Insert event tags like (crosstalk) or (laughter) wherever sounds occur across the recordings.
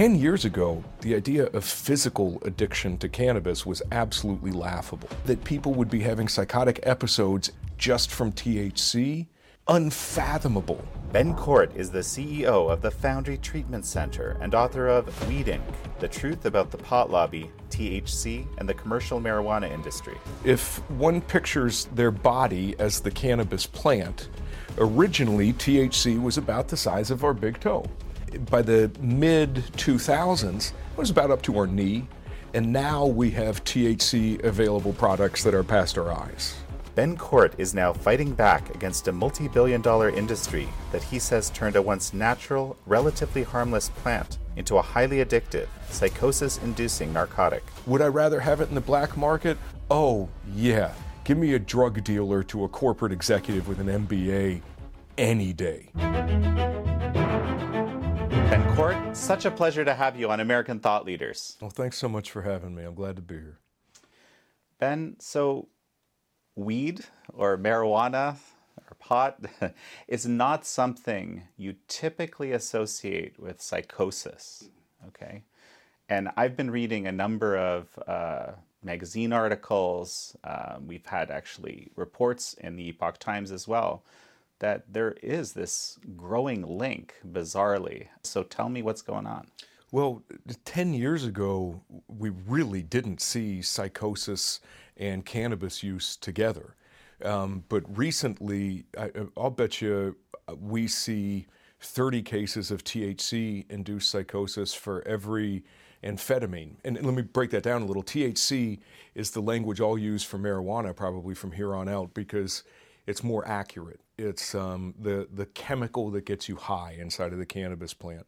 10 years ago, the idea of physical addiction to cannabis was absolutely laughable. That people would be having psychotic episodes just from THC, unfathomable. Ben Cort is the CEO of the Foundry Treatment Center and author of Weed Inc. The Truth About the Pot Lobby, THC, and the Commercial Marijuana Industry. If one pictures their body as the cannabis plant, originally THC was about the size of our big toe. By the mid 2000s, it was about up to our knee, and now we have THC available products that are past our eyes. Ben Cort is now fighting back against a multi billion dollar industry that he says turned a once natural, relatively harmless plant into a highly addictive, psychosis inducing narcotic. Would I rather have it in the black market? Oh, yeah. Give me a drug dealer to a corporate executive with an MBA any day. Ben Cort, such a pleasure to have you on American Thought Leaders. Well, thanks so much for having me. I'm glad to be here. Ben, so weed or marijuana or pot (laughs) is not something you typically associate with psychosis. Okay. And I've been reading a number of uh, magazine articles. Um, we've had actually reports in the Epoch Times as well that there is this growing link, bizarrely. So tell me what's going on. Well, 10 years ago, we really didn't see psychosis and cannabis use together. Um, but recently, I, will bet you uh, we see 30 cases of THC induced psychosis for every amphetamine. And let me break that down a little. THC is the language I'll use for marijuana probably from here on out because it's more accurate. It's um, the, the chemical that gets you high inside of the cannabis plant.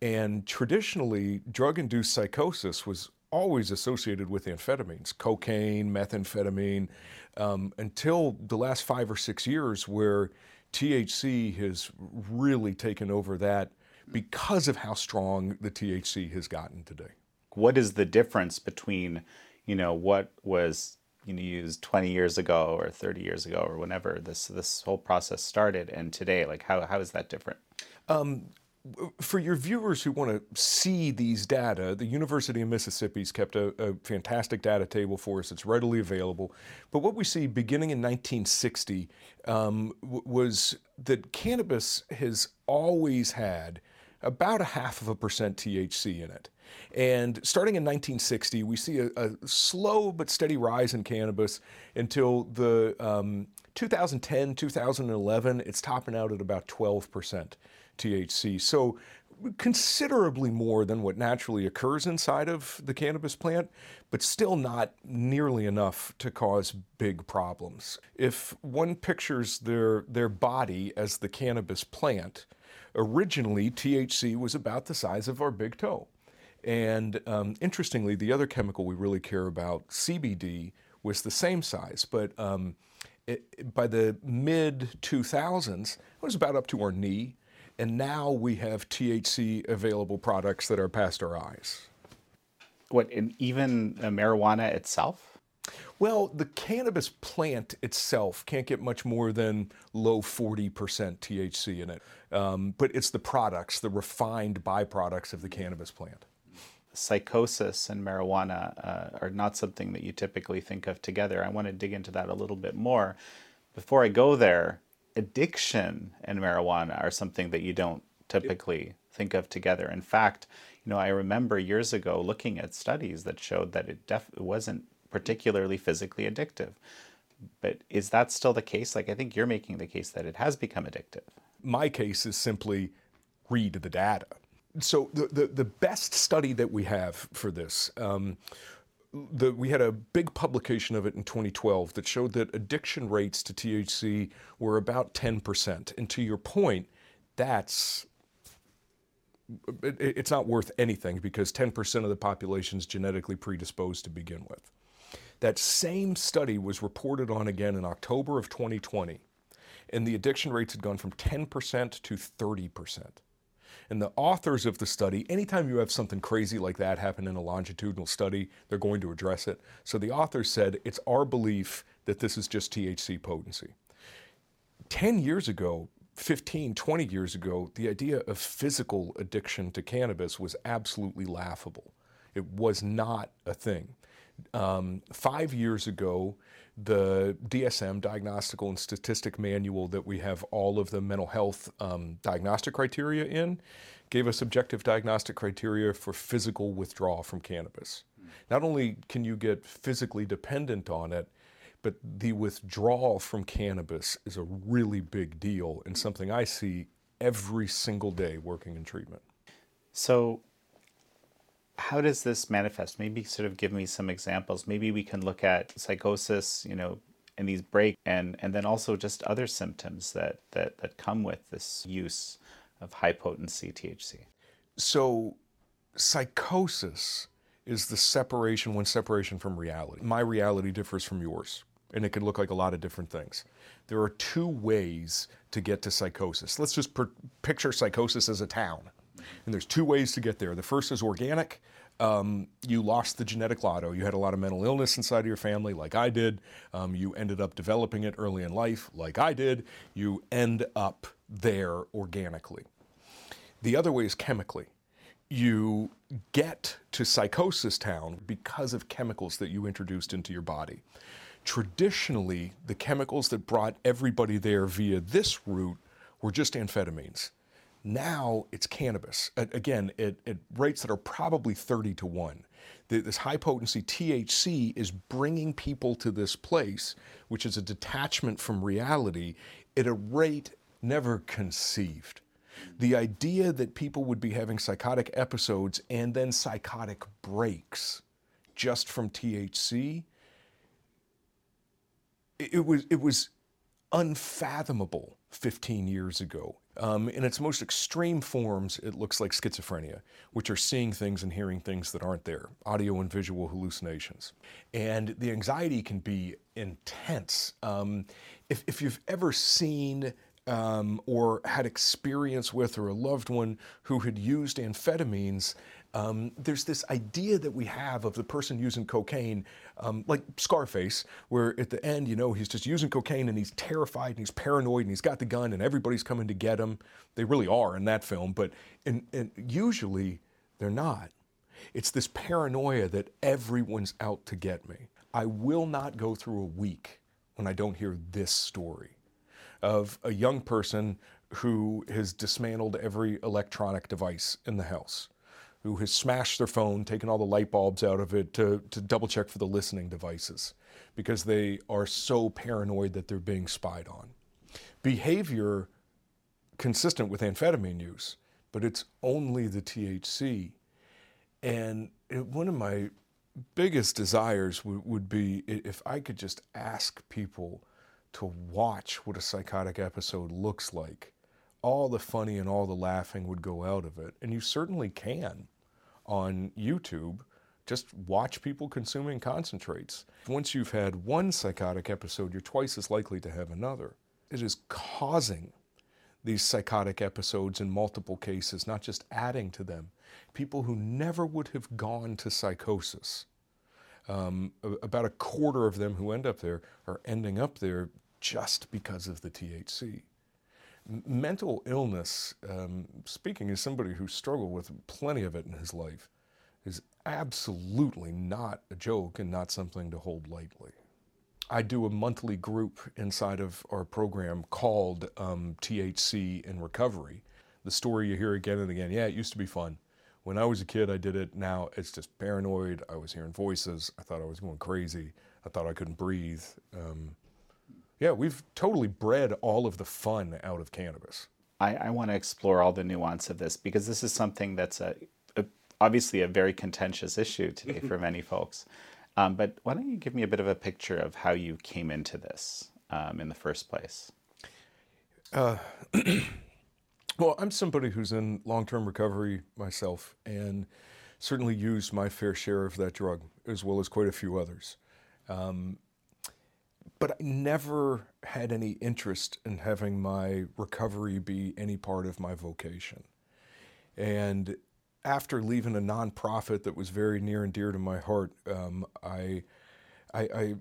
And traditionally, drug induced psychosis was always associated with amphetamines, cocaine, methamphetamine, um, until the last five or six years, where THC has really taken over that because of how strong the THC has gotten today. What is the difference between, you know, what was you know, used 20 years ago or 30 years ago or whenever this this whole process started and today? Like, how, how is that different? Um, for your viewers who want to see these data, the University of Mississippi's kept a, a, fantastic data table for us. It's readily available. But what we see beginning in 1960 um, w- was that cannabis has always had about a half of a percent THC in it. And starting in 1960, we see a, a slow but steady rise in cannabis until the um, 2010, 2011, it's topping out at about 12 percent. THC. So considerably more than what naturally occurs inside of the cannabis plant, but still not nearly enough to cause big problems. If one pictures their, their body as the cannabis plant, originally THC was about the size of our big toe. And um, interestingly, the other chemical we really care about, CBD, was the same size, but um, it, by the mid 2000s, it was about up to our knee and now we have THC available products that are past our eyes. What, and even marijuana itself? Well, the cannabis plant itself can't get much more than low 40% THC in it. Um, but it's the products, the refined byproducts of the cannabis plant. Psychosis and marijuana uh, are not something that you typically think of together. I want to dig into that a little bit more. Before I go there, addiction and marijuana are something that you don't typically think of together. In fact, you know, I remember years ago looking at studies that showed that it, def- it wasn't particularly physically addictive. But is that still the case? Like, I think you're making the case that it has become addictive. My case is simply read the data. So, the, the, the best study that we have for this um, the, we had a big publication of it in 2012 that showed that addiction rates to THC were about 10%. And to your point, that's it's not worth anything because 10% of the population is genetically predisposed to begin with. That same study was reported on again in October of 2020, and the addiction rates had gone from 10% to 30%. And the authors of the study, anytime you have something crazy like that happen in a longitudinal study, they're going to address it. So the authors said, it's our belief that this is just THC potency. 10 years ago, 15, 20 years ago, the idea of physical addiction to cannabis was absolutely laughable. It was not a thing. Um, five years ago, the DSM, Diagnostical and Statistic Manual, that we have all of the mental health um, diagnostic criteria in, gave us objective diagnostic criteria for physical withdrawal from cannabis. Not only can you get physically dependent on it, but the withdrawal from cannabis is a really big deal and something I see every single day working in treatment. So, how does this manifest? Maybe sort of give me some examples. Maybe we can look at psychosis, you know, and these break and and then also just other symptoms that that that come with this use of high potency THC. So, psychosis is the separation, one separation from reality. My reality differs from yours and it can look like a lot of different things. There are two ways to get to psychosis. Let's just per- picture psychosis as a town. And there's two ways to get there. The first is organic. Um, you lost the genetic lotto. You had a lot of mental illness inside of your family, like I did. Um, you ended up developing it early in life, like I did. You end up there organically. The other way is chemically. You get to psychosis town because of chemicals that you introduced into your body. Traditionally, the chemicals that brought everybody there via this route were just amphetamines. Now it's cannabis. Again, at, at rates that are probably 30 to 1. This high potency THC is bringing people to this place, which is a detachment from reality, at a rate never conceived. The idea that people would be having psychotic episodes and then psychotic breaks just from THC it was it was unfathomable 15 years ago. Um, in its most extreme forms, it looks like schizophrenia, which are seeing things and hearing things that aren't there, audio and visual hallucinations. And the anxiety can be intense. Um, if, if you've ever seen um, or had experience with or a loved one who had used amphetamines, um, there's this idea that we have of the person using cocaine, um, like Scarface, where at the end, you know, he's just using cocaine and he's terrified and he's paranoid and he's got the gun and everybody's coming to get him. They really are in that film, but in, in, usually they're not. It's this paranoia that everyone's out to get me. I will not go through a week when I don't hear this story of a young person who has dismantled every electronic device in the house who has smashed their phone, taken all the light bulbs out of it to, to double check for the listening devices because they are so paranoid that they're being spied on. Behavior consistent with amphetamine use, but it's only the THC. And it, one of my biggest desires would be if I could just ask people to watch what a psychotic episode looks like. All the funny and all the laughing would go out of it. And you certainly can on YouTube, just watch people consuming concentrates. Once you've had one psychotic episode, you're twice as likely to have another. It is causing these psychotic episodes in multiple cases, not just adding to them. People who never would have gone to psychosis, um, about a quarter of them who end up there are ending up there just because of the THC mental illness, um, speaking as somebody who struggled with plenty of it in his life, is absolutely not a joke and not something to hold lightly. I do a monthly group inside of our program called um, THC in Recovery. The story you hear again and again yeah, it used to be fun. When I was a kid, I did it. Now it's just paranoid. I was hearing voices. I thought I was going crazy. I thought I couldn't breathe. Um, yeah, we've totally bred all of the fun out of cannabis. I, I want to explore all the nuance of this because this is something that's a, a obviously a very contentious issue today (laughs) for many folks. Um, but why don't you give me a bit of a picture of how you came into this um, in the first place? Uh, (clears throat) well, I'm somebody who's in long term recovery myself and certainly used my fair share of that drug, as well as quite a few others. Um, but I never had any interest in having my recovery be any part of my vocation. And after leaving a nonprofit that was very near and dear to my heart, um, I, I, I,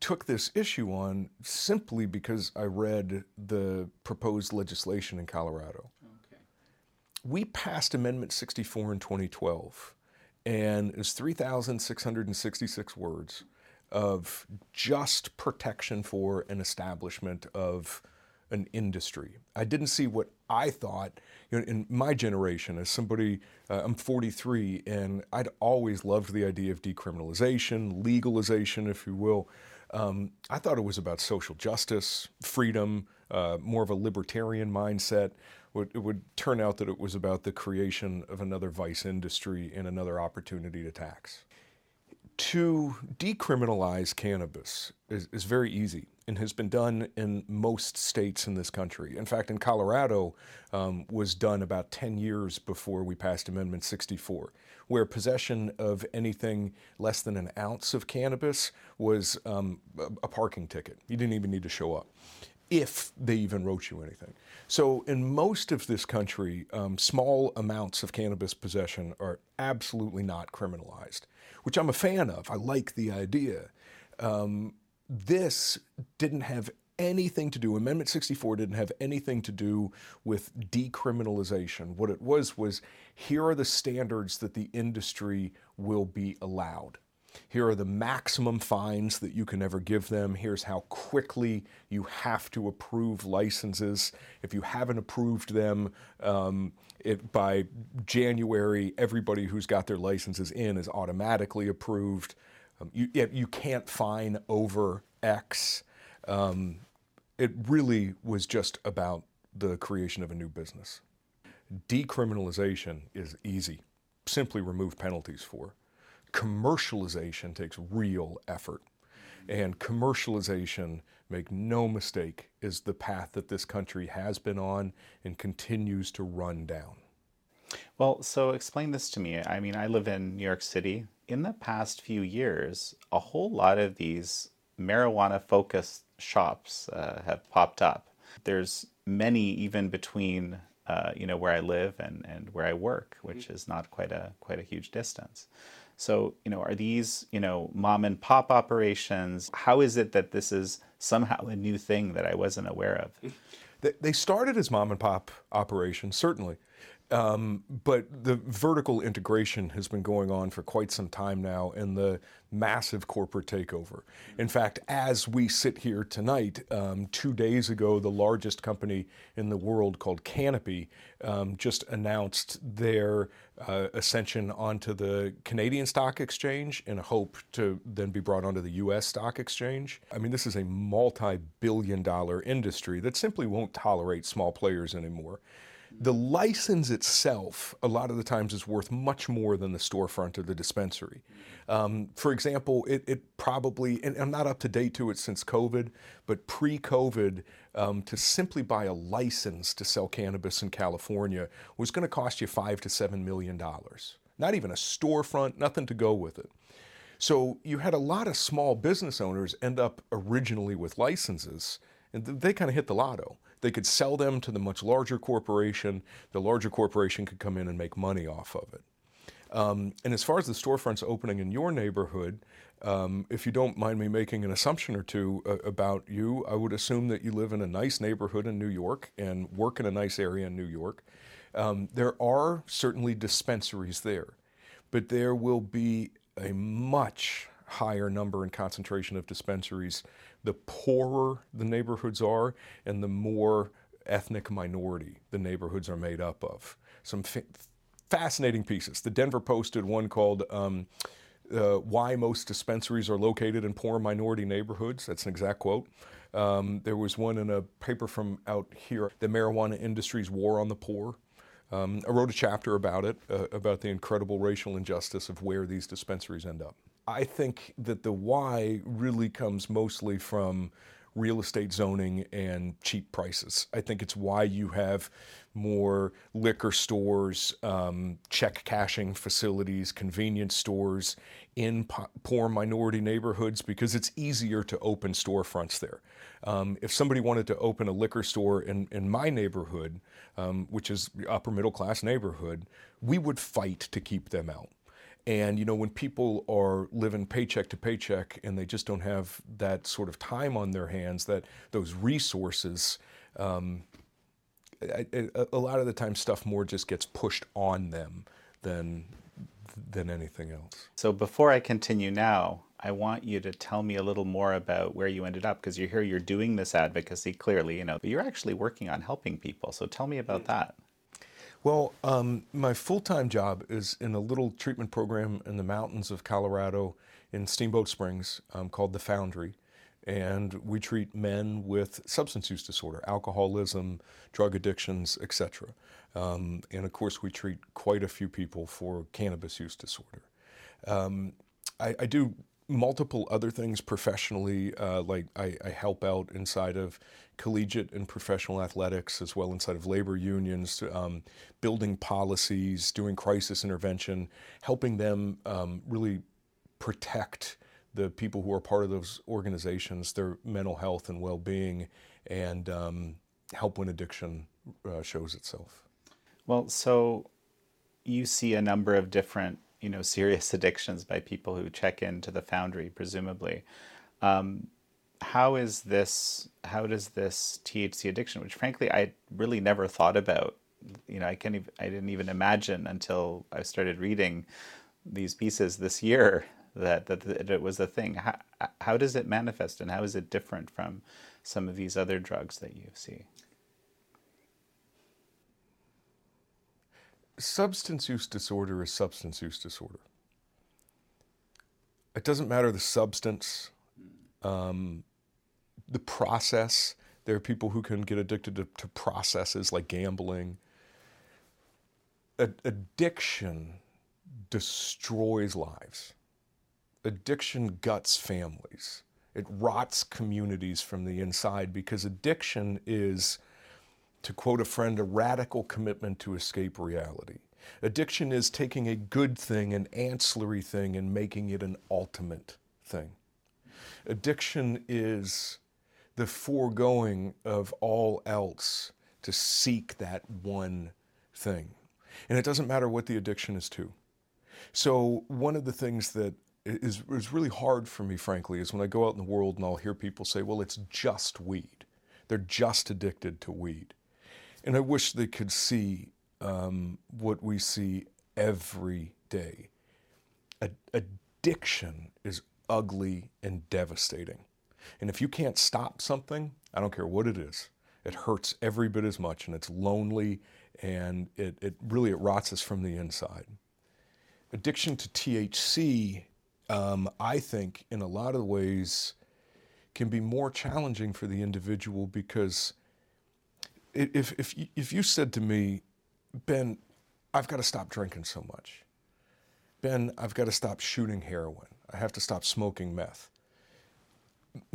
took this issue on simply because I read the proposed legislation in Colorado. Okay. We passed Amendment 64 in 2012, and it's 3,666 words of just protection for an establishment of an industry. I didn't see what I thought you know, in my generation, as somebody, uh, I'm 43, and I'd always loved the idea of decriminalization, legalization, if you will. Um, I thought it was about social justice, freedom, uh, more of a libertarian mindset. It would turn out that it was about the creation of another vice industry and another opportunity to tax. To decriminalize cannabis is, is very easy and has been done in most states in this country. In fact, in Colorado, um, was done about 10 years before we passed Amendment 64, where possession of anything less than an ounce of cannabis was um, a parking ticket. You didn't even need to show up if they even wrote you anything. So, in most of this country, um, small amounts of cannabis possession are absolutely not criminalized, which I'm a fan of. I like the idea. Um, this didn't have anything to do, Amendment 64 didn't have anything to do with decriminalization. What it was was here are the standards that the industry will be allowed. Here are the maximum fines that you can ever give them. Here's how quickly you have to approve licenses. If you haven't approved them um, it, by January, everybody who's got their licenses in is automatically approved. Um, you, you can't fine over X. Um, it really was just about the creation of a new business. Decriminalization is easy, simply remove penalties for. Commercialization takes real effort. And commercialization, make no mistake, is the path that this country has been on and continues to run down. Well, so explain this to me. I mean, I live in New York City. In the past few years, a whole lot of these marijuana focused shops uh, have popped up. There's many even between uh, you know where I live and, and where I work, which is not quite a quite a huge distance. So you know, are these you know mom and pop operations? How is it that this is somehow a new thing that I wasn't aware of? They started as mom and pop operations, certainly. Um, but the vertical integration has been going on for quite some time now and the massive corporate takeover. In fact, as we sit here tonight, um, two days ago, the largest company in the world called Canopy um, just announced their uh, ascension onto the Canadian Stock Exchange in a hope to then be brought onto the US Stock Exchange. I mean, this is a multi billion dollar industry that simply won't tolerate small players anymore. The license itself, a lot of the times, is worth much more than the storefront or the dispensary. Um, for example, it, it, probably, and I'm not up to date to it since COVID, but pre COVID, um, to simply buy a license to sell cannabis in California was going to cost you five to seven million dollars. Not even a storefront, nothing to go with it. So you had a lot of small business owners end up originally with licenses, and they kind of hit the lotto. They could sell them to the much larger corporation. The larger corporation could come in and make money off of it. Um, and as far as the storefronts opening in your neighborhood, um, if you don't mind me making an assumption or two uh, about you, I would assume that you live in a nice neighborhood in New York and work in a nice area in New York. Um, there are certainly dispensaries there, but there will be a much higher number and concentration of dispensaries the poorer the neighborhoods are and the more ethnic minority the neighborhoods are made up of. Some fa- fascinating pieces. The Denver Post did one called um, uh, Why Most Dispensaries Are Located in Poor Minority Neighborhoods. That's an exact quote. Um, there was one in a paper from out here, The Marijuana Industry's War on the Poor. Um, I wrote a chapter about it, uh, about the incredible racial injustice of where these dispensaries end up. I think that the why really comes mostly from real estate zoning and cheap prices. I think it's why you have more liquor stores, um, check cashing facilities, convenience stores in po- poor minority neighborhoods because it's easier to open storefronts there. Um, if somebody wanted to open a liquor store in, in my neighborhood, um, which is upper middle class neighborhood, we would fight to keep them out. And you know, when people are living paycheck to paycheck and they just don't have that sort of time on their hands, that those resources, um, a, a, lot of the time, stuff more just gets pushed on them than than anything else. So before I continue now, I want you to tell me a little more about where you ended up because you're here, you're doing this advocacy clearly, you know, but you're actually working on helping people. So tell me about that. Well, um, my full time job is in a little treatment program in the mountains of Colorado in Steamboat Springs um, called The Foundry. And we treat men with substance use disorder, alcoholism, drug addictions, etc. Um, and of course, we treat quite a few people for cannabis use disorder. Um, I, I, do multiple other things professionally. Uh, like I, I, help out inside of collegiate and professional athletics, as well inside of labor unions, um, building policies, doing crisis intervention, helping them um, really protect the people who are part of those organizations, their mental health and well-being, and um, help when addiction uh, shows itself. Well, so you see a number of different you know serious (laughs) addictions by people who check into the foundry presumably. Um, how is this how does this thc addiction which frankly i really never thought about you know i can't even i didn't even imagine until i started reading these pieces this year (laughs) that that, that it was a thing. How, how does it manifest and how is it different from some of these other drugs that you see substance use disorder is substance use disorder. It doesn't matter the substance, um, the process. There are people who can get addicted to, to processes like gambling. A- addiction destroys lives. Addiction guts families. It rots communities from the inside because addiction is to quote a friend, a radical commitment to escape reality. Addiction is taking a good thing, an ancillary thing, and making it an ultimate thing. Addiction is the foregoing of all else to seek that one thing. And it doesn't matter what the addiction is to. So, one of the things that is, is really hard for me, frankly, is when I go out in the world and I'll hear people say, well, it's just weed. They're just addicted to weed. And I wish they could see um, what we see every day. addiction is ugly and devastating. And if you can't stop something, I don't care what it is, it hurts every bit as much and it's lonely and it, it really it rots us from the inside. Addiction to THC, um, I think, in a lot of ways, can be more challenging for the individual because if, if, if you said to me, Ben, I've got to stop drinking so much. Ben, I've got to stop shooting heroin. I have to stop smoking meth.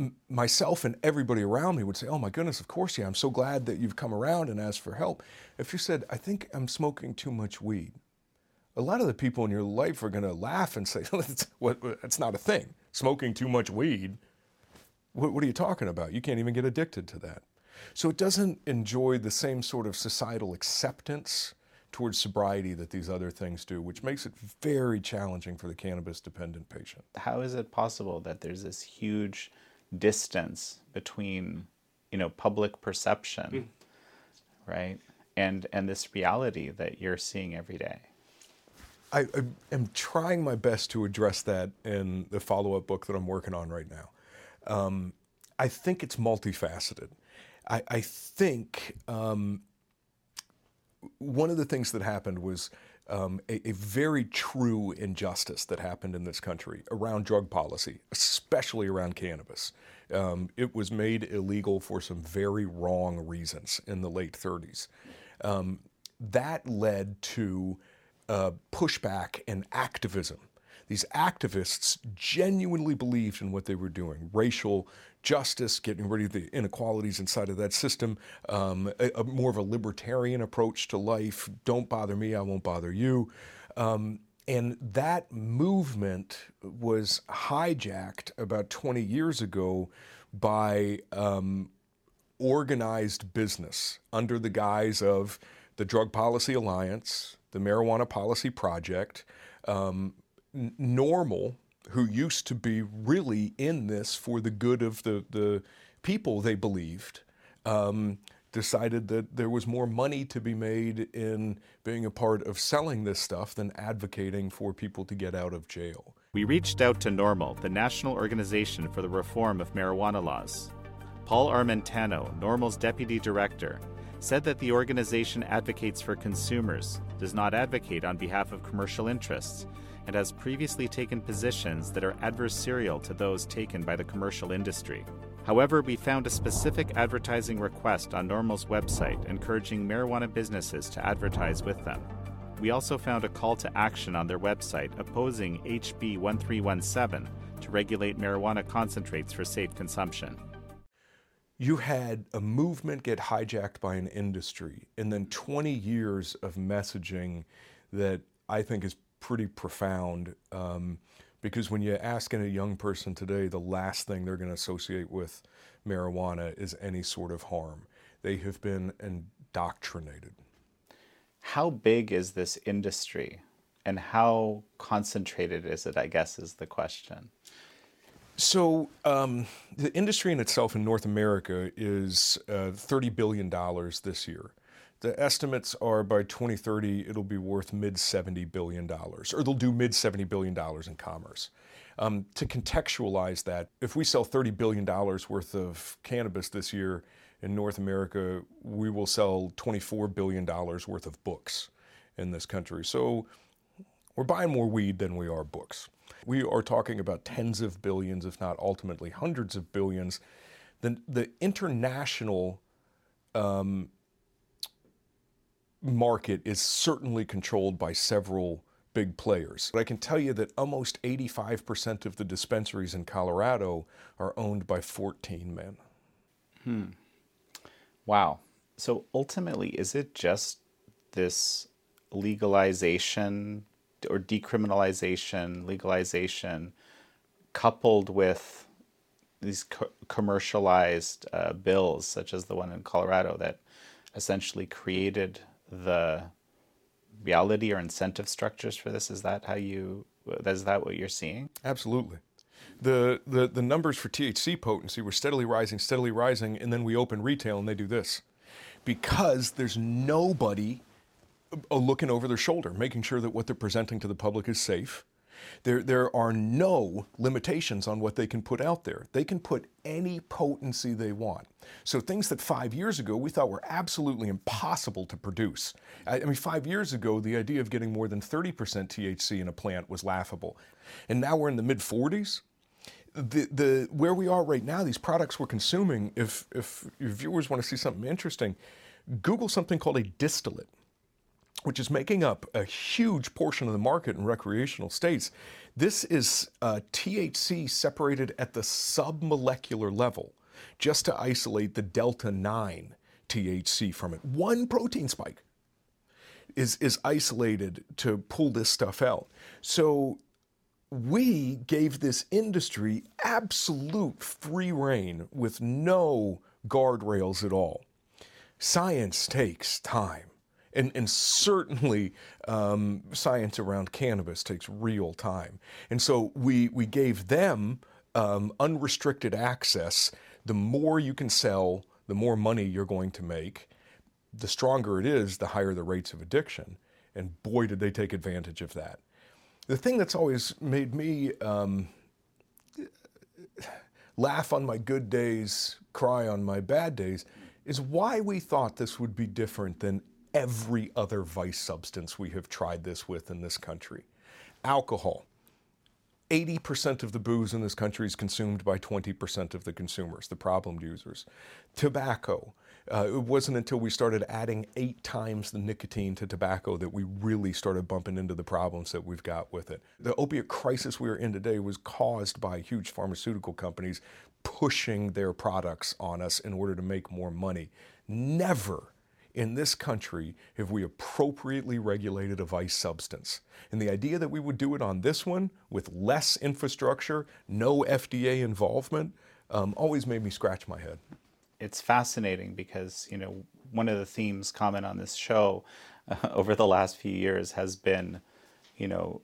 M- myself and everybody around me would say, Oh my goodness, of course, yeah, I'm so glad that you've come around and asked for help. If you said, I think I'm smoking too much weed, a lot of the people in your life are going to laugh and say, (laughs) That's not a thing. Smoking too much weed. What, what are you talking about? You can't even get addicted to that. So it doesn't enjoy the same sort of societal acceptance towards sobriety that these other things do, which makes it very challenging for the cannabis dependent patient. How is it possible that there's this huge distance between, you know, public perception, mm. right, and and this reality that you're seeing every day? I, I am trying my best to address that in the follow up book that I'm working on right now. Um, I think it's multifaceted. I, I think um, one of the things that happened was um, a, a, very true injustice that happened in this country around drug policy, especially around cannabis. Um, it was made illegal for some very wrong reasons in the late 30s. Um, that led to uh, pushback and activism. These activists genuinely believed in what they were doing racial justice, getting rid of the inequalities inside of that system, um, a, a, more of a libertarian approach to life. Don't bother me, I won't bother you. Um, and that movement was hijacked about 20 years ago by um, organized business under the guise of the Drug Policy Alliance, the Marijuana Policy Project, um, NORML, who used to be really in this for the good of the, the people they believed, um, decided that there was more money to be made in being a part of selling this stuff than advocating for people to get out of jail. We reached out to NORML, the National Organization for the Reform of Marijuana Laws. Paul Armentano, NORML's deputy director, said that the organization advocates for consumers, does not advocate on behalf of commercial interests, and has previously taken positions that are adversarial to those taken by the commercial industry. However, we found a specific advertising request on NORML's website encouraging marijuana businesses to advertise with them. We also found a call to action on their website opposing HB 1317 to regulate marijuana concentrates for safe consumption. You had a movement get hijacked by an industry, and then 20 years of messaging that I think is pretty profound. Um, because when you ask a young person today, the last thing they're going to associate with marijuana is any sort of harm. They have been indoctrinated. How big is this industry and how concentrated is it, I guess, is the question. So, um, the industry in itself in North America is uh, $30 billion this year. The estimates are by 2030 it'll be worth mid 70 billion dollars, or they'll do mid 70 billion dollars in commerce. Um, to contextualize that, if we sell 30 billion dollars worth of cannabis this year in North America, we will sell 24 billion dollars worth of books in this country. So we're buying more weed than we are books. We are talking about tens of billions, if not ultimately hundreds of billions. The, the international um, market is certainly controlled by several big players. But I can tell you that almost 85% of the dispensaries in Colorado are owned by 14 men. Hmm. Wow. So ultimately, is it just this legalization or decriminalization, legalization, coupled with these co- commercialized uh, bills, such as the one in Colorado, that essentially created the reality or incentive structures for this? Is that how you? Is that what you're seeing? Absolutely. The, the, the numbers for THC potency were steadily rising, steadily rising, and then we open retail and they do this. Because there's nobody uh, looking over their shoulder, making sure that what they're presenting to the public is safe, there, there are no limitations on what they can put out there. They can put any potency they want. So things that five years ago we thought were absolutely impossible to produce. I, I mean, five years ago, the idea of getting more than 30% THC in a plant was laughable. And now we're in the mid 40s. The, the, where we are right now, these products we're consuming, if, if your viewers want to see something interesting, Google something called a distillate which is making up a huge portion of the market in recreational states. This is uh, THC separated at the submolecular level just to isolate the delta 9 THC from it. One protein spike is, is isolated to pull this stuff out. So we gave this industry absolute free reign with no guardrails at all. Science takes time. And, and certainly, um, science around cannabis takes real time. And so we, we gave them um, unrestricted access. The more you can sell, the more money you're going to make. The stronger it is, the higher the rates of addiction. And boy, did they take advantage of that. The thing that's always made me um, laugh on my good days, cry on my bad days, is why we thought this would be different than every other vice substance we have tried this with in this country. Alcohol. 80% of the booze in this country is consumed by 20% of the consumers, the problem users. Tobacco. Uh, it wasn't until we started adding eight times the nicotine to tobacco that we really started bumping into the problems that we've got with it. The opiate crisis we are in today was caused by huge pharmaceutical companies pushing their products on us in order to make more money. Never in this country have we appropriately regulated a vice substance. And the idea that we would do it on this one with less infrastructure, no FDA involvement, um, always made me scratch my head. It's fascinating because, you know, one of the themes common on this show uh, (laughs) over the last few years has been, you know,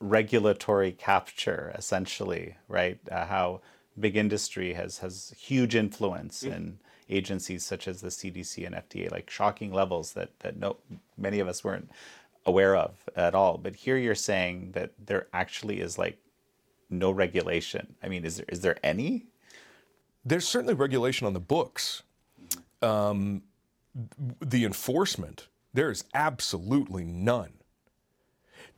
regulatory capture, essentially, right? Uh, how big industry has has huge influence mm-hmm. in agencies such as the CDC and FDA, like shocking levels that that no many of us weren't aware of at all. But here you're saying that there actually is like no regulation. I mean, is there is there any? There's certainly regulation on the books. Um, the enforcement, there is absolutely none.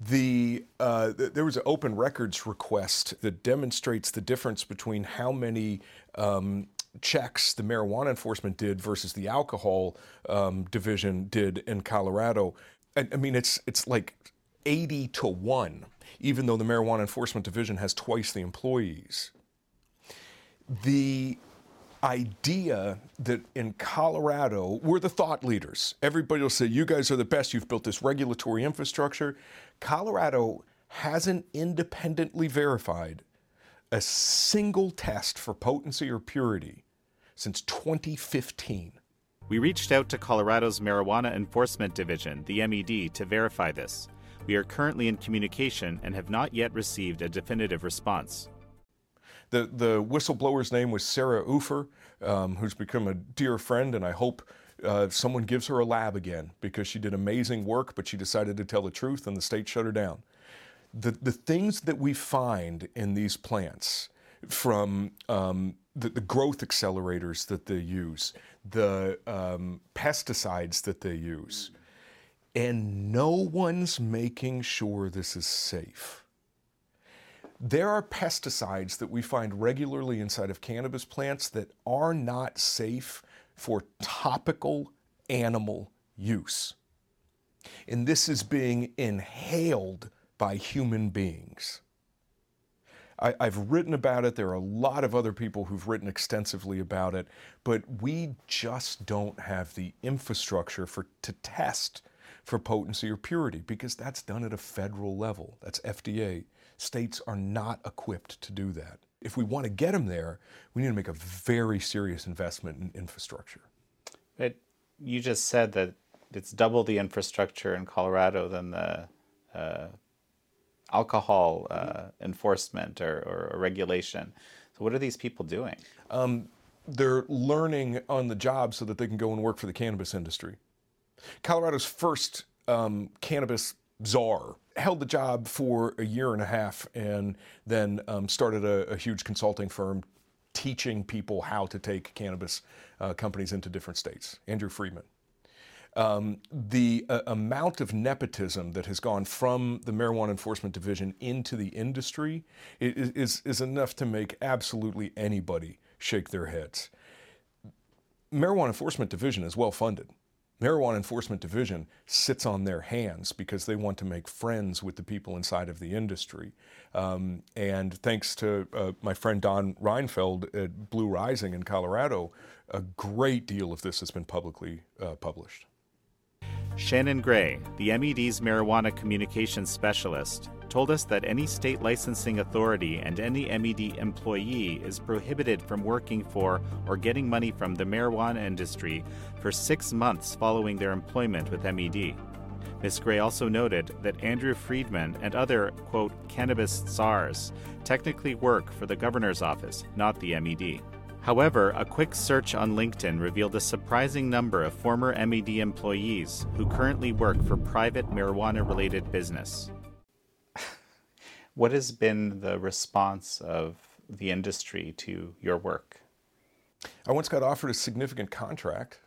The uh, there was an open records request that demonstrates the difference between how many um, checks the marijuana enforcement did versus the alcohol um, division did in Colorado. I, I mean, it's it's like eighty to one, even though the marijuana enforcement division has twice the employees. The idea that in Colorado, we're the thought leaders. Everybody will say, You guys are the best. You've built this regulatory infrastructure. Colorado hasn't independently verified a single test for potency or purity since 2015. We reached out to Colorado's Marijuana Enforcement Division, the MED, to verify this. We are currently in communication and have not yet received a definitive response. The, the whistleblower's name was Sarah Ufer, um, who's become a dear friend, and I hope uh, someone gives her a lab again because she did amazing work, but she decided to tell the truth and the state shut her down. The, the things that we find in these plants, from um, the, the, growth accelerators that they use, the um, pesticides that they use, and no one's making sure this is safe. There are pesticides that we find regularly inside of cannabis plants that are not safe for topical animal use. And this is being inhaled by human beings. I, have written about it. There are a lot of other people who've written extensively about it, but we just don't have the infrastructure for to test for potency or purity because that's done at a federal level. That's FDA. States are not equipped to do that. If we want to get them there, we need to make a very serious investment in infrastructure. But you just said that it's double the infrastructure in Colorado than the uh, alcohol uh, enforcement or, or, regulation. So, what are these people doing? Um, they're learning on the job so that they can go and work for the cannabis industry. Colorado's first um, cannabis czar held the job for a year and a half and then um, started a, a, huge consulting firm teaching people how to take cannabis uh, companies into different states. Andrew Freedman. Um, the uh, amount of nepotism that has gone from the marijuana enforcement division into the industry is, is, is enough to make absolutely anybody shake their heads. Marijuana enforcement division is well funded. Marijuana Enforcement Division sits on their hands because they want to make friends with the people inside of the industry. Um, and thanks to uh, my friend Don Reinfeld at Blue Rising in Colorado, a great deal of this has been publicly uh, published. Shannon Gray, the MED's marijuana communications specialist, told us that any state licensing authority and any MED employee is prohibited from working for or getting money from the marijuana industry for six months following their employment with MED. Ms. Gray also noted that Andrew Freedman and other, quote, cannabis czars technically work for the governor's office, not the MED. However, a quick search on LinkedIn revealed a surprising number of former MED employees who currently work for private marijuana related business. what has been the response of the industry to your work? I once got offered a significant contract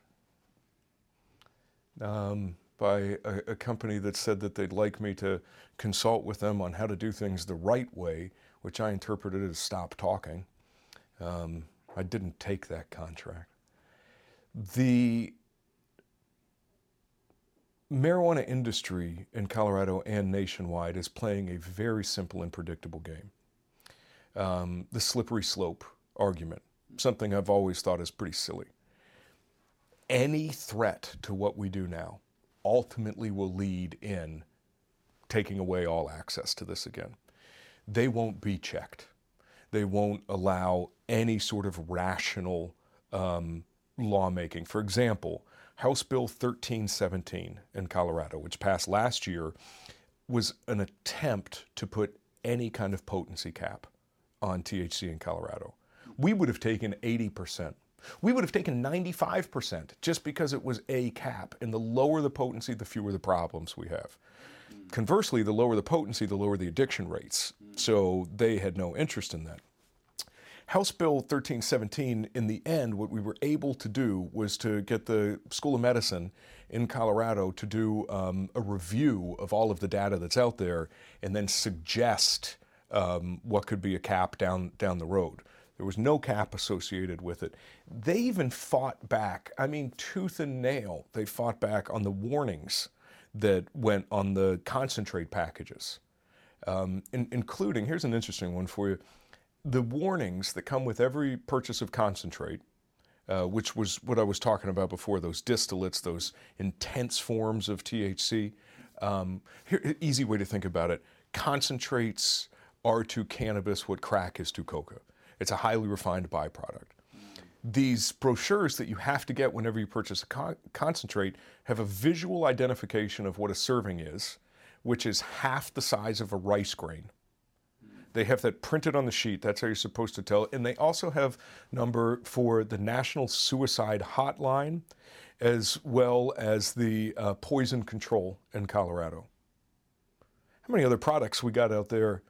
um, by a, a, company that said that they'd like me to consult with them on how to do things the right way, which I interpreted as stop talking. Um, I didn't take that contract. The marijuana industry in Colorado and nationwide is playing a very simple and predictable game. Um, the slippery slope argument, something I've always thought is pretty silly. Any threat to what we do now ultimately will lead in taking away all access to this again. They won't be checked. They won't allow any sort of rational um, lawmaking. For example, House Bill 1317 in Colorado, which passed last year, was an attempt to put any kind of potency cap on THC in Colorado. We would have taken 80%. We would have taken 95% just because it was a cap. And the lower the potency, the fewer the problems we have. Conversely, the lower the potency, the lower the addiction rates. So they had no interest in that. House Bill 1317, in the end, what we were able to do was to get the School of Medicine in Colorado to do um, a review of all of the data that's out there and then suggest um, what could be a cap down, down the road. There was no cap associated with it. They even fought back, I mean, tooth and nail, they fought back on the warnings that went on the concentrate packages, um, in, including, here's an interesting one for you the warnings that come with every purchase of concentrate, uh, which was what I was talking about before, those distillates, those intense forms of THC. Um, here, easy way to think about it concentrates are to cannabis what crack is to coca. It's a highly refined byproduct. These brochures that you have to get whenever you purchase a con- concentrate have a visual identification of what a serving is, which is half the size of a rice grain. They have that printed on the sheet. That's how you're supposed to tell. And they also have number for the National Suicide Hotline, as well as the uh, poison control in Colorado. How many other products we got out there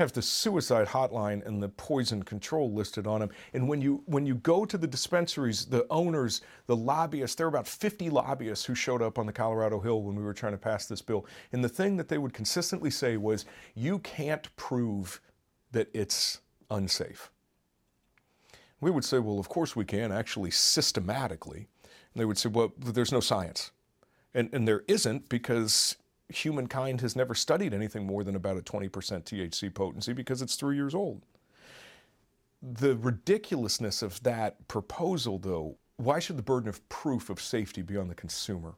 have the suicide hotline and the poison control listed on them. And when you when you go to the dispensaries, the owners, the lobbyists, there were about 50 lobbyists who showed up on the Colorado Hill when we were trying to pass this bill. And the thing that they would consistently say was, you can't prove that it's unsafe. We would say, well, of course we can, actually systematically. And they would say, well, there's no science. And, and there isn't because humankind has never studied anything more than about a 20% THC potency because it's three years old. The ridiculousness of that proposal, though, why should the burden of proof of safety be on the consumer?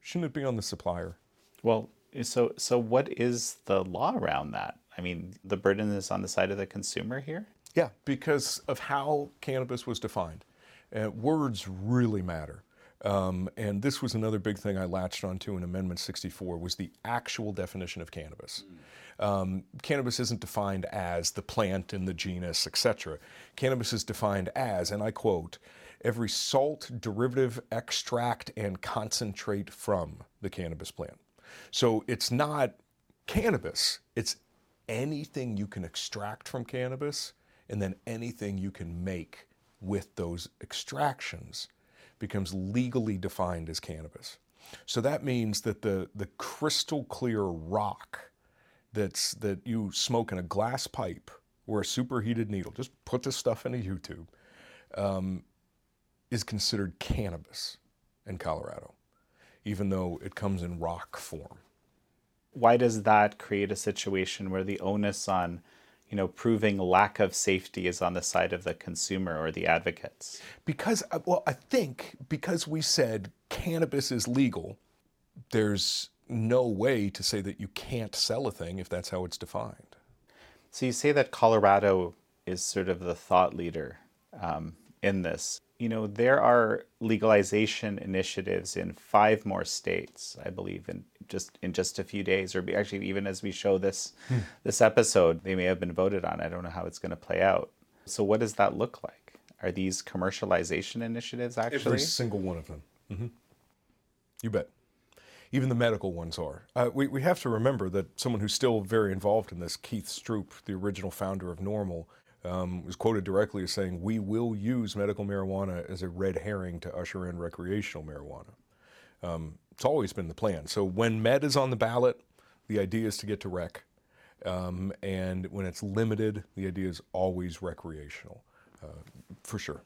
Shouldn't it be on the supplier? Well, so so what is the law around that? I mean, the burden is on the side of the consumer here. Yeah, because of how cannabis was defined. Uh, words really matter. Um, and this was another big thing I latched onto in Amendment 64 was the actual definition of cannabis. Um, cannabis isn't defined as the plant and the genus, etc. Cannabis is defined as, and I quote, every salt, derivative, extract, and concentrate from the cannabis plant. So it's not cannabis, it's anything you can extract from cannabis and then anything you can make with those extractions becomes legally defined as cannabis. So that means that the, the crystal clear rock that's, that you smoke in a glass pipe or a superheated needle, just put this stuff in a YouTube, um, is considered cannabis in Colorado, even though it comes in rock form. Why does that create a situation where the onus on you know, proving lack of safety is on the side of the consumer or the advocates? Because, uh, well, I think because we said cannabis is legal, there's no way to say that you can't sell a thing if that's how it's defined. So you say that Colorado is sort of the thought leader um, in this you know, there are legalization initiatives in five more states, I believe, in just in just a few days, or actually even as we show this hmm. this episode, they may have been voted on. I don't know how it's going to play out. So, what does that look like? Are these commercialization initiatives actually? Every single one of them. Mm-hmm. You bet. Even the medical ones are. Uh, we, we have to remember that someone who's still very involved in this, Keith Stroup, the original founder of NORML, um, was quoted directly as saying, "We will use medical marijuana as a red herring to usher in recreational marijuana." Um, it's always been the plan. So when med is on the ballot, the idea is to get to rec, um, and when it's limited, the idea is always recreational, uh, for sure.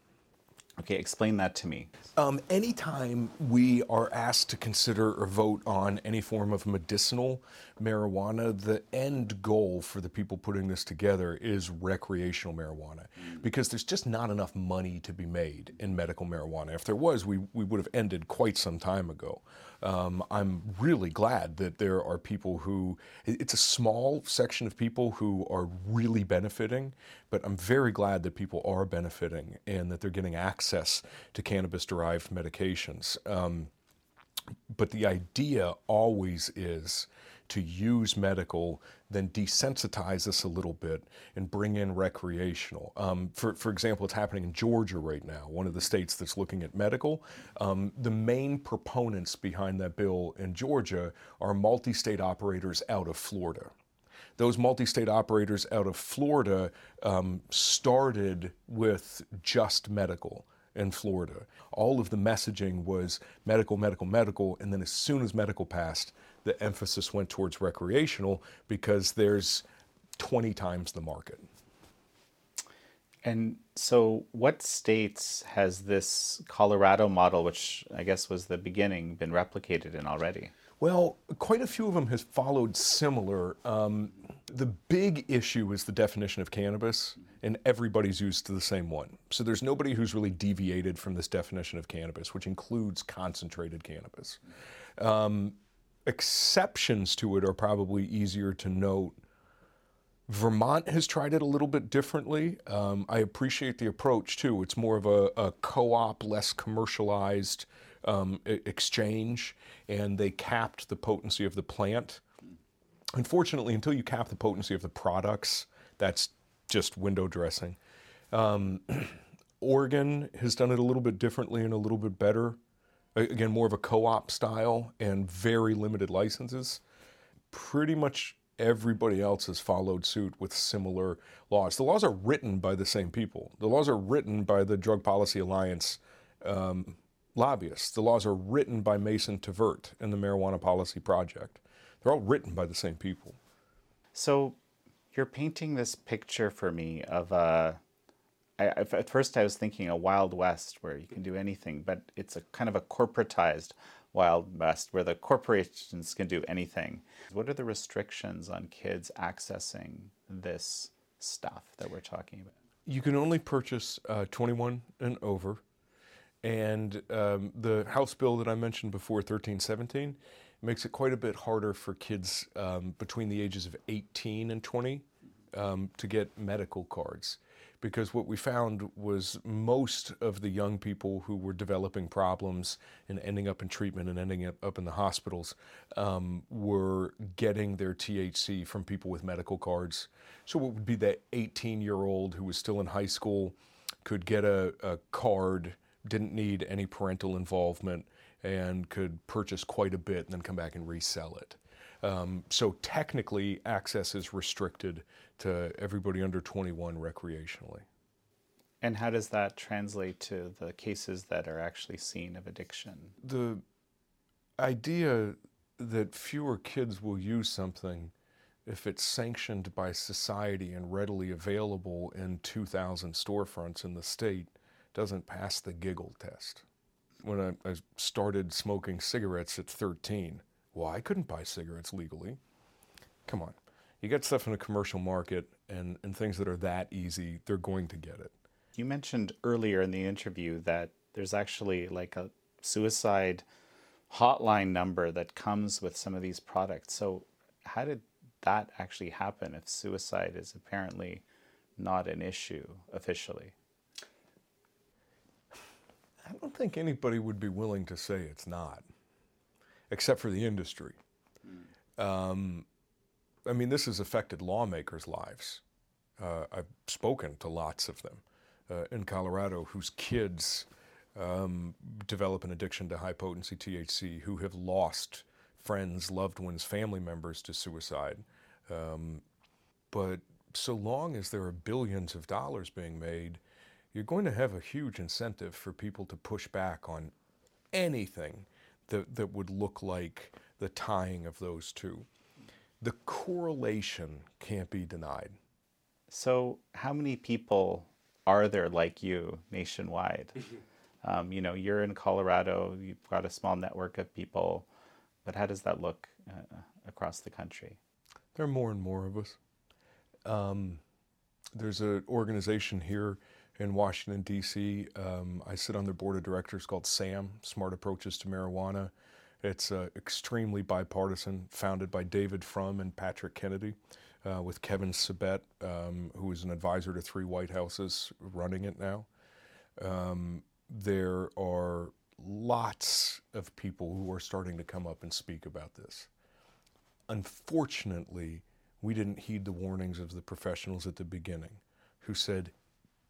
Okay, explain that to me. Um, anytime we are asked to consider or vote on any form of medicinal marijuana, the end goal for the people putting this together is recreational marijuana because there's just not enough money to be made in medical marijuana. If there was, we, we would have ended quite some time ago. Um, I'm really glad that there are people who, it's a small section of people who are really benefiting, but I'm very glad that people are benefiting and that they're getting access to cannabis derived medications. Um, but the idea always is to use medical, then desensitize us a little bit and bring in recreational. Um, for, for example, it's happening in Georgia right now, one of the states that's looking at medical. Um, the main proponents behind that bill in Georgia are multi state operators out of Florida those multi state operators out of Florida um, started with just medical in Florida. All of the messaging was medical, medical, medical, and then as soon as medical passed, the emphasis went towards recreational because there's 20 times the market. And so, what states has this Colorado model, which I guess was the beginning, been replicated in already? Well, quite a few of them has followed similar. Um, the big issue is the definition of cannabis, and everybody's used to the same one. So there's nobody who's really deviated from this definition of cannabis, which includes concentrated cannabis. Um, exceptions to it are probably easier to note. Vermont has tried it a little bit differently. Um, I appreciate the approach too. It's more of a, a co op, less commercialized um, exchange, and they capped the potency of the plant. Unfortunately, until you cap the potency of the products, that's just window dressing. Um, (clears throat) Oregon has done it a little bit differently and a little bit better. Again, more of a co op style and very limited licenses. Pretty much everybody else has followed suit with similar laws. The laws are written by the same people. The laws are written by the Drug Policy Alliance um, lobbyists. The laws are written by Mason Tvert and the Marijuana Policy Project. They're all written by the same people. So you're painting this picture for me of a. I, at first, I was thinking a Wild West where you can do anything, but it's a kind of a corporatized Wild West where the corporations can do anything. What are the restrictions on kids accessing this stuff that we're talking about? You can only purchase uh, 21 and over. And um, the House bill that I mentioned before, 1317, makes it quite a bit harder for kids um, between the ages of 18 and 20 um, to get medical cards. Because what we found was most of the young people who were developing problems and ending up in treatment and ending up, in the hospitals um, were getting their THC from people with medical cards. So, what would be that 18 year old who was still in high school could get a, a card didn't need any parental involvement and could purchase quite a bit and then come back and resell it. Um, so technically, access is restricted to everybody under 21 recreationally. And how does that translate to the cases that are actually seen of addiction? The idea that fewer kids will use something if it's sanctioned by society and readily available in 2,000 storefronts in the state doesn't pass the giggle test. When I, I started smoking cigarettes at 13, well, I couldn't buy cigarettes legally. Come on. You get stuff in a commercial market and, and things that are that easy, they're going to get it. You mentioned earlier in the interview that there's actually like a suicide hotline number that comes with some of these products. So, how did that actually happen if suicide is apparently not an issue officially? I don't think anybody would be willing to say it's not, except for the industry. Um, I mean, this has affected lawmakers' lives. Uh, I've spoken to lots of them uh, in Colorado whose kids um, develop an addiction to high potency THC, who have lost friends, loved ones, family members to suicide. Um, but so long as there are billions of dollars being made, you're going to have a huge incentive for people to push back on anything that, that would look like the tying of those two. The correlation can't be denied. So, how many people are there like you nationwide? (laughs) um, you know, you're in Colorado, you've got a small network of people, but how does that look uh, across the country? There are more and more of us. Um, there's an organization here in Washington, D.C. Um, I sit on their board of directors called SAM, Smart Approaches to Marijuana. It's uh, extremely bipartisan, founded by David Frum and Patrick Kennedy, uh, with Kevin Sabet, um, who is an advisor to three White Houses, running it now. Um, there are lots of people who are starting to come up and speak about this. unfortunately, we didn't heed the warnings of the professionals at the beginning who said,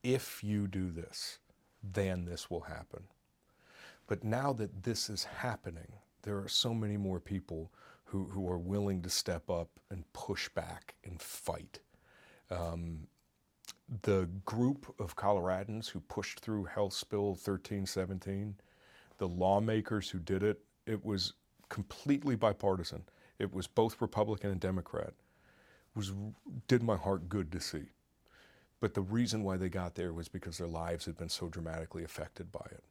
if you do this, then this will happen. But now that this is happening, there are so many more people who, who are willing to step up and push back and fight. Um, the group of Coloradans who pushed through House Bill 1317, the lawmakers who did it, it was completely bipartisan. It was both Republican and Democrat. Was did my heart good to see. But the reason why they got there was because their lives had been so dramatically affected by it.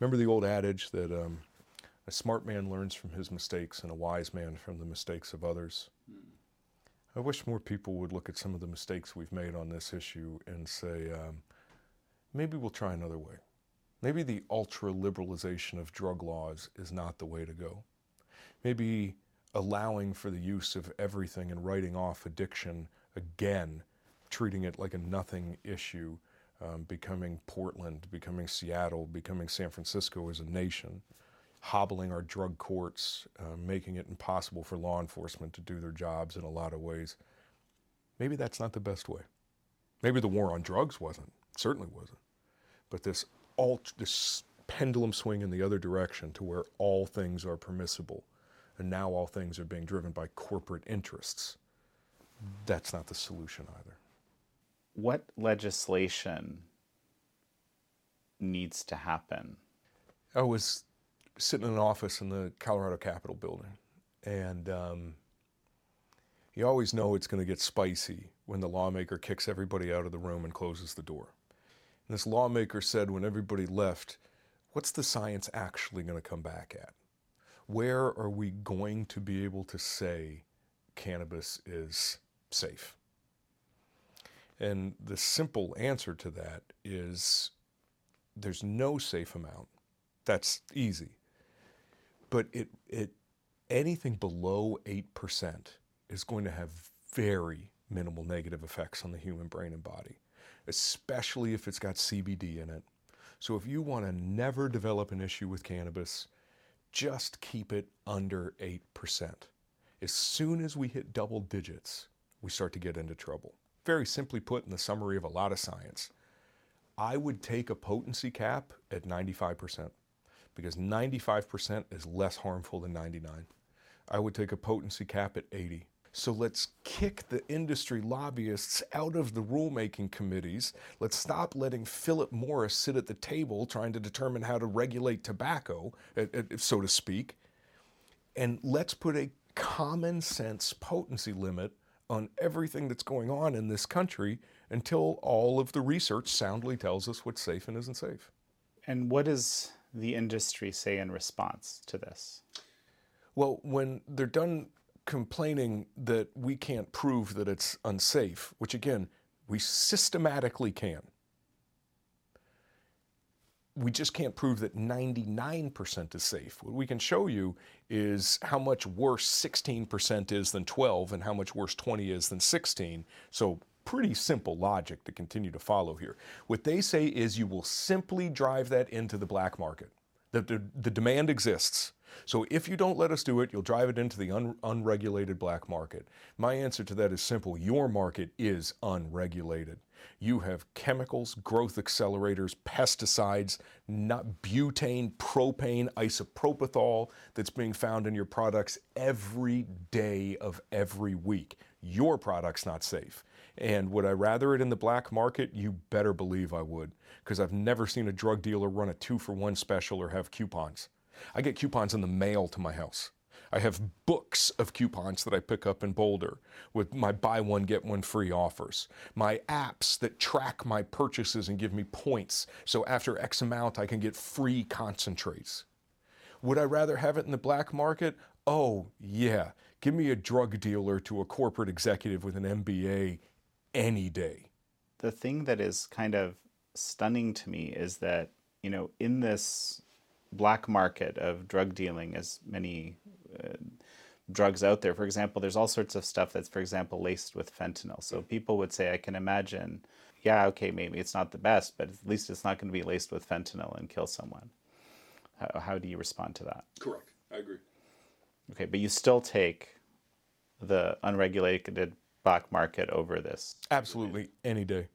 Remember the old adage that um, a smart man learns from his mistakes and a wise man from the mistakes of others? I wish more people would look at some of the mistakes we've made on this issue and say, um, maybe we'll try another way. Maybe the ultra liberalization of drug laws is not the way to go. Maybe allowing for the use of everything and writing off addiction again, treating it like a nothing issue, um, becoming Portland, becoming Seattle, becoming San Francisco as a nation, hobbling our drug courts, uh, making it impossible for law enforcement to do their jobs in a lot of ways. Maybe that's not the best way. Maybe the war on drugs wasn't, certainly wasn't. But this alt, this pendulum swing in the other direction to where all things are permissible, and now all things are being driven by corporate interests. That's not the solution either. What legislation needs to happen? I was sitting in an office in the Colorado Capitol building, and um, you always know it's going to get spicy when the lawmaker kicks everybody out of the room and closes the door. And this lawmaker said when everybody left, What's the science actually going to come back at? Where are we going to be able to say cannabis is safe? And the simple answer to that is there's no safe amount. That's easy. But it, it anything below 8% is going to have very minimal negative effects on the human brain and body, especially if it's got CBD in it. So if you want to never develop an issue with cannabis, just keep it under 8%. As soon as we hit double digits, we start to get into trouble. Very simply put, in the summary of a lot of science, I would take a potency cap at 95% because 95% is less harmful than 99. I would take a potency cap at 80. So let's kick the industry lobbyists out of the rulemaking committees. Let's stop letting Philip Morris sit at the table trying to determine how to regulate tobacco, eh, eh, so to speak. And let's put a common sense potency limit on everything that's going on in this country until all of the research soundly tells us what's safe and isn't safe. And what does the industry say in response to this? Well, when they're done complaining that we can't prove that it's unsafe, which again, we systematically can. We just can't prove that 99% is safe. What we can show you is how much worse 16% is than 12 and how much worse 20 is than 16. So pretty simple logic to continue to follow here. What they say is you will simply drive that into the black market. The, the, the demand exists. So if you don't let us do it, you'll drive it into the un, unregulated black market. My answer to that is simple. Your market is unregulated. You have chemicals, growth accelerators, pesticides, not butane, propane, isopropyl that's being found in your products every day of every week. Your product's not safe. And would I rather it in the black market? You better believe I would, because I've never seen a drug dealer run a two for one special or have coupons. I get coupons in the mail to my house. I have books of coupons that I pick up in Boulder with my buy one, get one free offers. My apps that track my purchases and give me points. So after X amount, I can get free concentrates. Would I rather have it in the black market? Oh, yeah. Give me a drug dealer to a corporate executive with an MBA any day. The thing that is kind of stunning to me is that, you know, in this black market of drug dealing, as many uh, drugs out there, for example, there's all sorts of stuff that's, for example, laced with fentanyl. So people would say, I can imagine, yeah, okay, maybe it's not the best, but at least it's not going to be laced with fentanyl and kill someone. How, how do you respond to that? Correct. I agree. Okay, but you still take the unregulated black market over this? Absolutely, any day.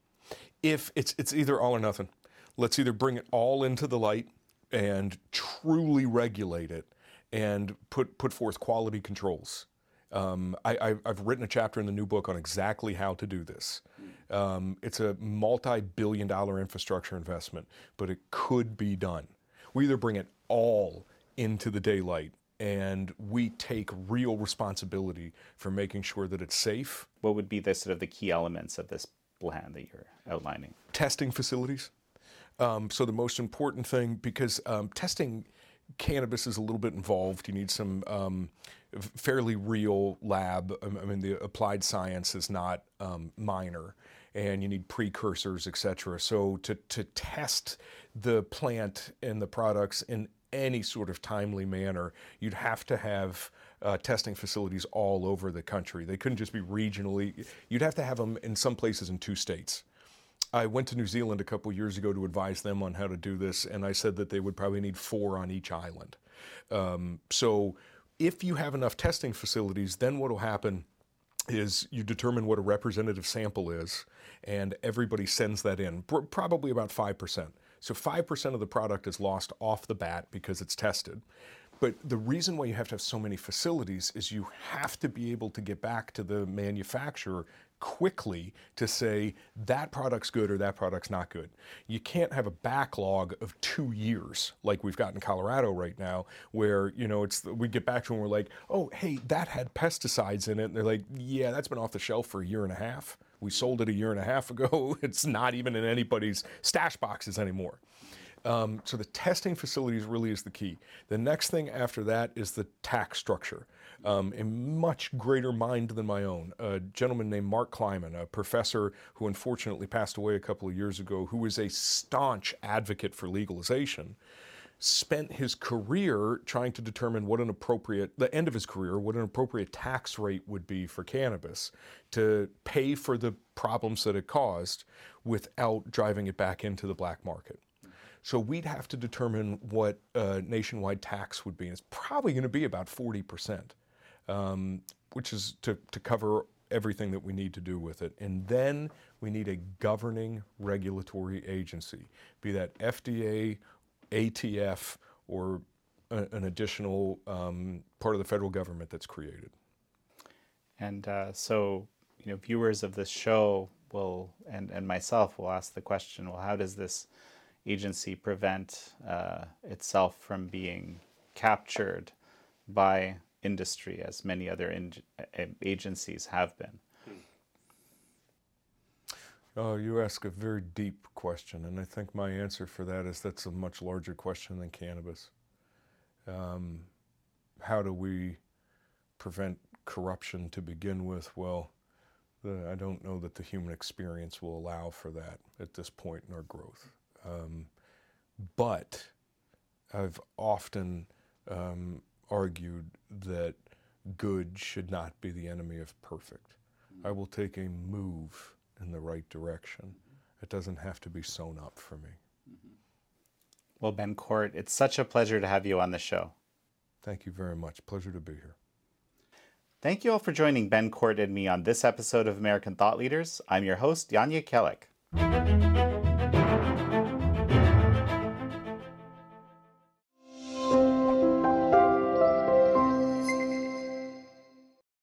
If it's it's either all or nothing. Let's either bring it all into the light and truly regulate it and put put forth quality controls. Um, I, have written a chapter in the new book on exactly how to do this. Um, it's a multi-billion dollar infrastructure investment, but it could be done. We either bring it all into the daylight and we take real responsibility for making sure that it's safe. What would be the sort of the key elements of this plan that you're outlining? Testing facilities. Um, so the most important thing, because um, testing cannabis is a little bit involved. You need some um, fairly real lab. I mean, the applied science is not um, minor, and you need precursors, et cetera. So to to test the plant and the products in any sort of timely manner, you'd have to have uh, testing facilities all over the country. They couldn't just be regionally. You'd have to have them in some places in two states. I went to New Zealand a couple years ago to advise them on how to do this, and I said that they would probably need four on each island. Um, so if you have enough testing facilities, then what will happen is you determine what a representative sample is, and everybody sends that in, probably about 5%. So 5% of the product is lost off the bat because it's tested. But the reason why you have to have so many facilities is you have to be able to get back to the manufacturer quickly to say that product's good or that product's not good. You can't have a backlog of two years like we've got in Colorado right now, where you know it's we get back to and we're like, oh hey, that had pesticides in it, and they're like, yeah, that's been off the shelf for a year and a half. We sold it a year and a half ago. (laughs) It's not even in anybody's stash boxes anymore. Um, so the testing facilities really is the key. The next thing after that is the tax structure. Um, a much greater mind than my own. A gentleman named Mark Kleiman, a professor who unfortunately passed away a couple of years ago, who was a staunch advocate for legalization, spent his career trying to determine what an appropriate, the end of his career, what an appropriate tax rate would be for cannabis to pay for the problems that it caused without driving it back into the black market. So we'd have to determine what a nationwide tax would be. And it's probably going to be about 40%, um, which is to, to cover everything that we need to do with it. And then we need a governing regulatory agency, be that FDA, ATF, or a, an additional um, part of the federal government that's created. And uh, so, you know, viewers of this show will, and, and myself will ask the question, well, how does this agency prevent uh, itself from being captured by industry as many other in- agencies have been? Oh, you ask a very deep question, and I think my answer for that is that's a much larger question than cannabis. Um, how do we prevent corruption to begin with? Well, the, I don't know that the human experience will allow for that at this point in our growth. Um, but I've often um, argued that good should not be the enemy of perfect. I will take a move in the right direction. It doesn't have to be sewn up for me. Well, Ben Cort, it's such a pleasure to have you on the show. Thank you very much. Pleasure to be here. Thank you all for joining Ben Cort and me on this episode of American Thought Leaders. I'm your host, Jan Jekielek.